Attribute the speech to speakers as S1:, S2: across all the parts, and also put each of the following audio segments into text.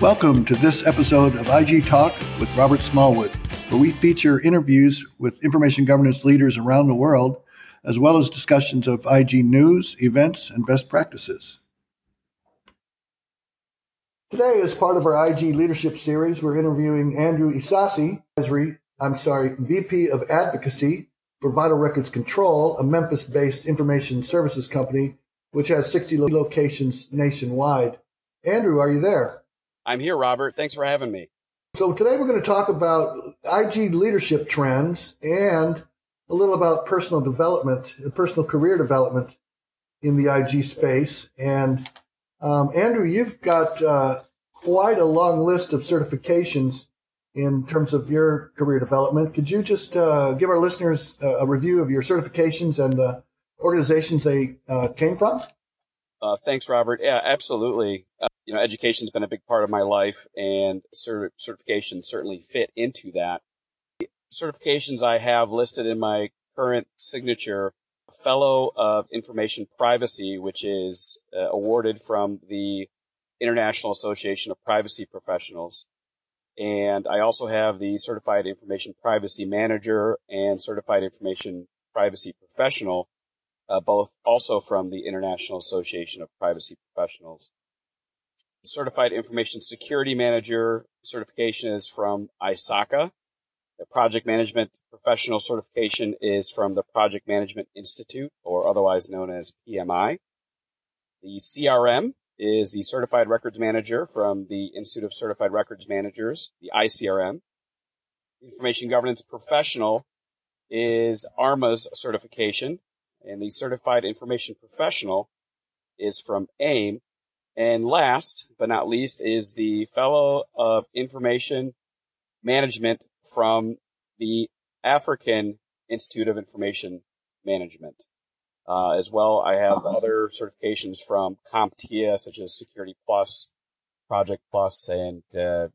S1: Welcome to this episode of IG Talk with Robert Smallwood, where we feature interviews with information governance leaders around the world, as well as discussions of IG news, events, and best practices. Today, as part of our IG leadership series, we're interviewing Andrew Ysasi, I'm sorry, VP of Advocacy for Vital Records Control, a Memphis-based information services company which has 60 locations nationwide. Andrew, are you there?
S2: I'm here, Robert. Thanks for having me.
S1: So today we're going to talk about IG leadership trends and a little about personal development and personal career development in the IG space. And um, Andrew, you've got uh, quite a long list of certifications in terms of your career development. Could you just uh, give our listeners a review of your certifications and the organizations they uh, came from?
S2: Uh, thanks, Robert. Yeah, absolutely. You know, education's been a big part of my life, and cert- certifications certainly fit into that. Certifications I have listed in my current signature Fellow of Information Privacy, which is uh, awarded from the International Association of Privacy Professionals. And I also have the Certified Information Privacy Manager and Certified Information Privacy Professional, uh, both also from the International Association of Privacy Professionals. Certified Information Security Manager certification is from ISACA. The Project Management Professional certification is from the Project Management Institute, or otherwise known as PMI. The CRM is the Certified Records Manager from the Institute of Certified Records Managers, the ICRM. Information Governance Professional is ARMA's certification, and the Certified Information Professional is from AIIM. And last but not least is the Fellow of Information Management from the African Institute of Information Management. Uh, as well, I have other certifications from CompTIA, such as Security Plus, Project Plus, and uh,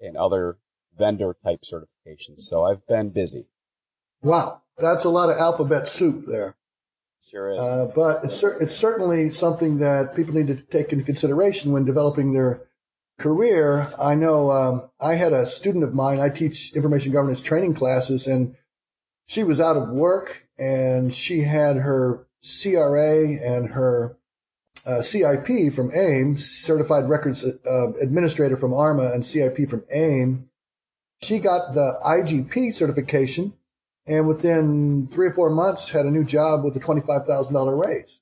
S2: and other vendor type certifications. So I've been busy.
S1: Wow, that's a lot of alphabet soup there.
S2: Sure is.
S1: Uh, but it's, cer- it's certainly something that people need to take into consideration when developing their career. I know um, I had a student of mine. I teach information governance training classes, and she was out of work, and she had her CRA and her uh, CIP from AIIM, Certified Records uh, Administrator from ARMA, and CIP from AIIM. She got the IGP certification and within three or four months had a new job with a $25,000 raise.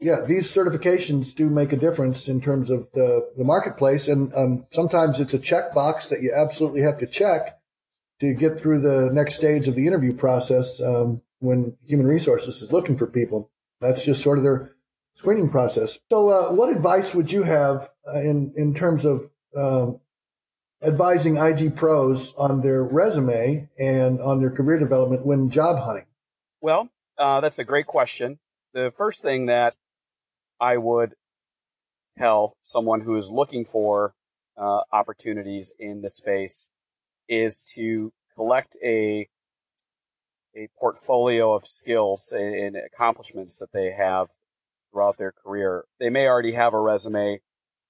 S1: Yeah, these certifications do make a difference in terms of the, the marketplace. And um, sometimes it's a checkbox that you absolutely have to check to get through the next stage of the interview process um, when human resources is looking for people. That's just sort of their screening process. So, uh, what advice would you have uh, in in terms of um, advising IG pros on their resume and on their career development when job hunting?
S2: Well, uh, that's a great question. The first thing that I would tell someone who is looking for uh, opportunities in the space is to collect a a portfolio of skills and accomplishments that they have throughout their career. They may already have a resume,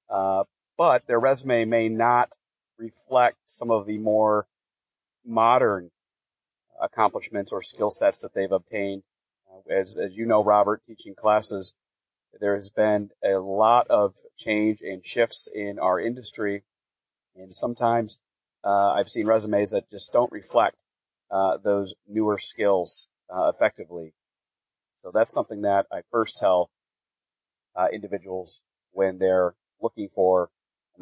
S2: uh, but their resume may not reflect some of the more modern accomplishments or skill sets that they've obtained. Uh, as, as you know, Robert, teaching classes, there has been a lot of change and shifts in our industry. And sometimes uh, I've seen resumes that just don't reflect uh, those newer skills uh, effectively. So that's something that I first tell uh, individuals when they're looking for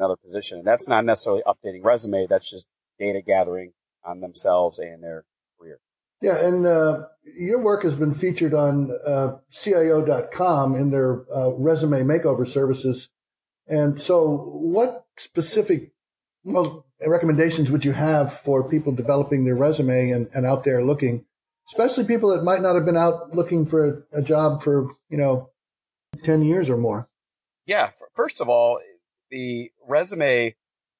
S2: another position. And that's not necessarily updating resume. That's just data gathering on themselves and their career.
S1: Yeah. And, uh, your work has been featured on, uh, CIO.com in their, uh, resume makeover services. And so what specific, well, recommendations would you have for people developing their resume and, and out there looking, especially people that might not have been out looking for a, a job for, you know, 10 years or more?
S2: Yeah. First of all, the resume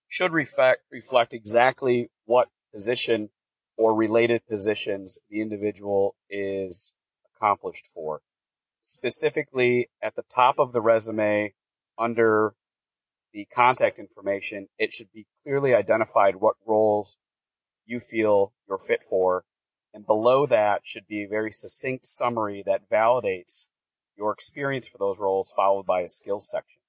S2: should reflect, reflect exactly what position or related positions the individual is accomplished for. Specifically at the top of the resume under the contact information, it should be clearly identified what roles you feel you're fit for. And below that should be a very succinct summary that validates your experience for those roles followed by a skills section.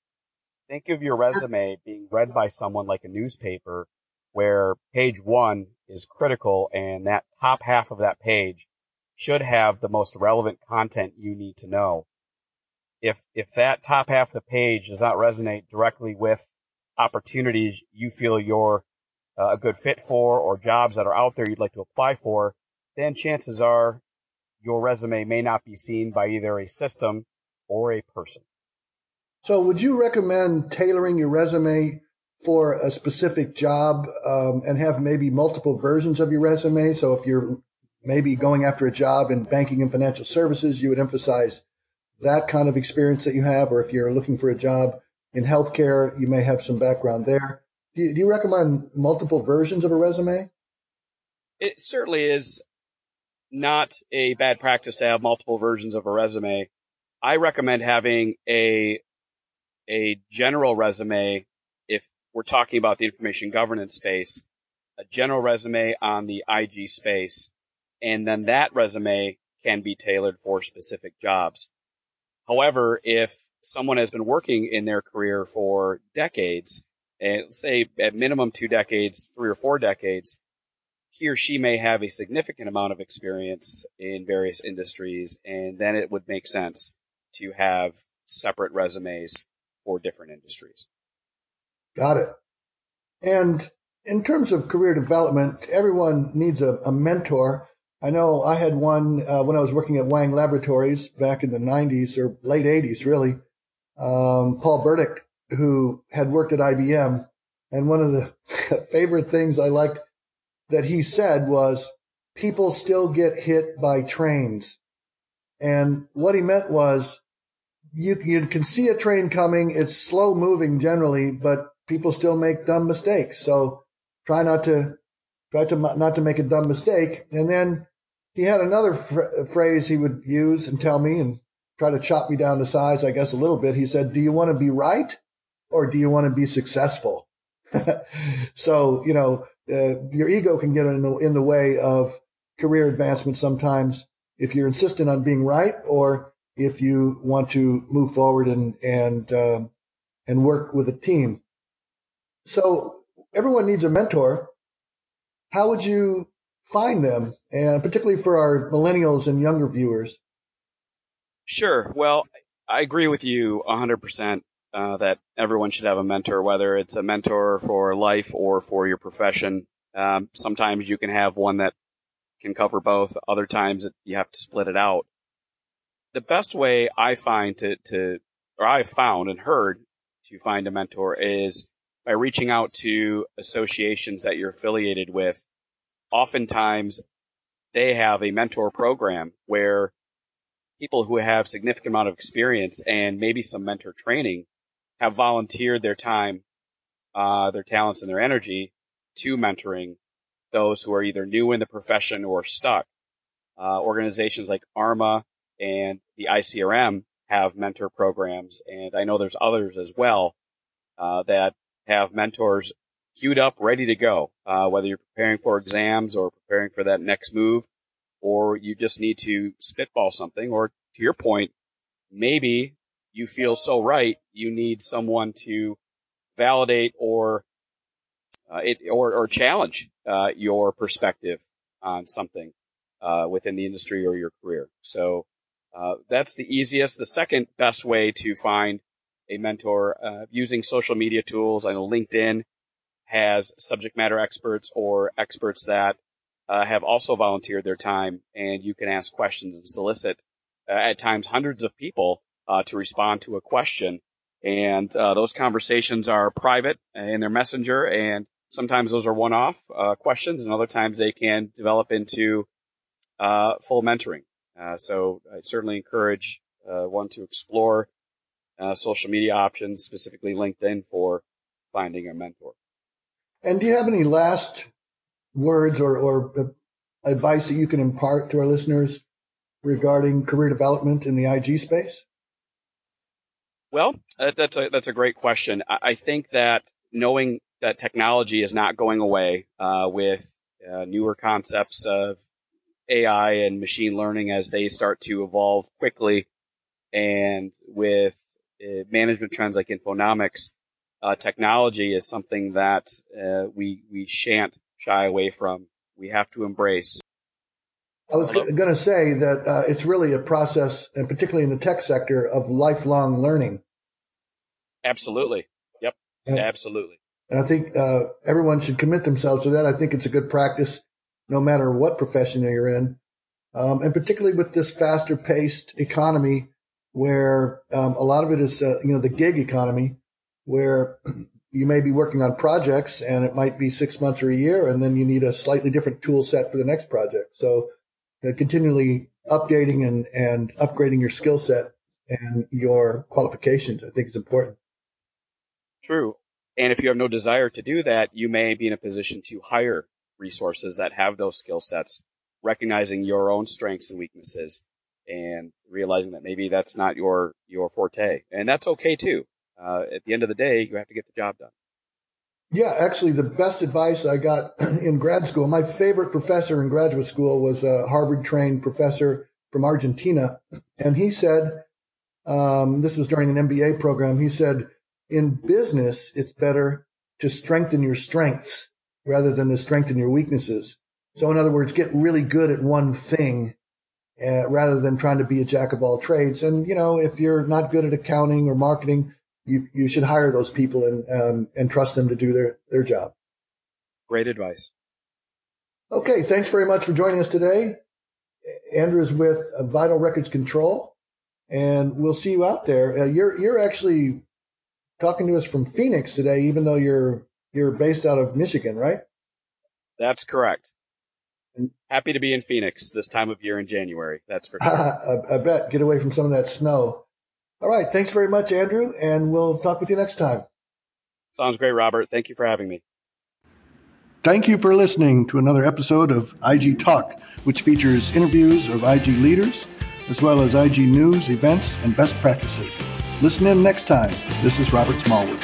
S2: Think of your resume being read by someone like a newspaper where page one is critical and that top half of that page should have the most relevant content you need to know. If, if that top half of the page does not resonate directly with opportunities you feel you're uh, a good fit for or jobs that are out there you'd like to apply for, then chances are your resume may not be seen by either a system or a person.
S1: So would you recommend tailoring your resume for a specific job um, and have maybe multiple versions of your resume? So if you're maybe going after a job in banking and financial services, you would emphasize that kind of experience that you have. Or if you're looking for a job in healthcare, you may have some background there. Do you, do you recommend multiple versions of a resume?
S2: It certainly is not a bad practice to have multiple versions of a resume. I recommend having a a general resume if we're talking about the information governance space, a general resume on the IG space, and then that resume can be tailored for specific jobs. However, if someone has been working in their career for decades, and say at minimum two decades, three or four decades, he or she may have a significant amount of experience in various industries, and then it would make sense to have separate resumes for different industries.
S1: Got it. And in terms of career development, everyone needs a, a mentor. I know I had one uh, when I was working at Wang Laboratories back in the 90s or late 80s, really. Um, Paul Burdick, who had worked at IBM. And one of the favorite things I liked that he said was, people still get hit by trains. And what he meant was, you, you can see a train coming. It's slow moving generally, but people still make dumb mistakes. So try not to, try to not to make a dumb mistake. And then he had another fr- phrase he would use and tell me and try to chop me down to size, I guess, a little bit. He said, do you want to be right or do you want to be successful? so, you know, uh, your ego can get in the, in the way of career advancement sometimes if you're insistent on being right or if you want to move forward and and um, and work with a team. So everyone needs a mentor. How would you find them, and particularly for our millennials and younger viewers?
S2: Sure. Well, I agree with you 100% uh, that everyone should have a mentor, whether it's a mentor for life or for your profession. Um, sometimes you can have one that can cover both. Other times you have to split it out the best way I find to, to, or I've found and heard to find a mentor is by reaching out to associations that you're affiliated with. Oftentimes they have a mentor program where people who have significant amount of experience and maybe some mentor training have volunteered their time, uh, their talents and their energy to mentoring those who are either new in the profession or stuck. Uh, organizations like ARMA and the ICRM have mentor programs, and I know there's others as well uh, that have mentors queued up, ready to go. Uh, whether you're preparing for exams or preparing for that next move, or you just need to spitball something, or to your point, maybe you feel so right, you need someone to validate or uh, it or or challenge uh, your perspective on something uh, within the industry or your career. So uh, that's the easiest. The second best way to find a mentor uh, using social media tools. I know LinkedIn has subject matter experts or experts that uh, have also volunteered their time, and you can ask questions and solicit uh, at times hundreds of people uh, to respond to a question. And those conversations are private in their messenger, and sometimes those are one-off questions, and other times they can develop into full mentoring. Uh, so I certainly encourage uh, one to explore uh, social media options, specifically LinkedIn, for finding a mentor.
S1: And do you have any last words or, or advice that you can impart to our listeners regarding career development in the IG space?
S2: Well, that's a that's a great question. I think that knowing that technology is not going away uh, with uh, newer concepts of AI and machine learning as they start to evolve quickly, and with uh, management trends like infonomics, uh, technology is something that uh, we we shan't shy away from. We have to embrace.
S1: I was going to say that uh, it's really a process, and particularly in the tech sector, of lifelong learning.
S2: Absolutely. Yep. And, Absolutely.
S1: And I think uh, everyone should commit themselves to that. I think it's a good practice, no matter what profession you're in, um, and particularly with this faster paced economy, where um, a lot of it is, uh, you know, the gig economy, where you may be working on projects and it might be six months or a year, and then you need a slightly different tool set for the next project. So uh, continually updating and, and upgrading your skill set and your qualifications, I think is important.
S2: True. And if you have no desire to do that, you may be in a position to hire resources that have those skill sets, recognizing your own strengths and weaknesses and realizing that maybe that's not your, your forte. And that's okay too. Uh, at the end of the day, you have to get the job done.
S1: Yeah, actually, the best advice I got in grad school, my favorite professor in graduate school was a Harvard trained professor from Argentina. And he said, um, this was during an MBA program, he said, in business, it's better to strengthen your strengths rather than to strengthen your weaknesses. So, in other words, get really good at one thing uh, rather than trying to be a jack of all trades. And, you know, if you're not good at accounting or marketing, you you should hire those people and um, and trust them to do their their job.
S2: Great advice.
S1: Okay, thanks very much for joining us today. Andrew is with Vital Records Control, and we'll see you out there. Uh, you're you're actually talking to us from Phoenix today, even though you're you're based out of Michigan, right?
S2: That's correct. Happy to be in Phoenix this time of year in January. That's for sure.
S1: I, I bet. Get away from some of that snow. All right. Thanks very much, Andrew, and we'll talk with you next time.
S2: Sounds great, Robert. Thank you for having me.
S1: Thank you for listening to another episode of IG Talk, which features interviews of IG leaders, as well as IG news, events, and best practices. Listen in next time. This is Robert Smallwood.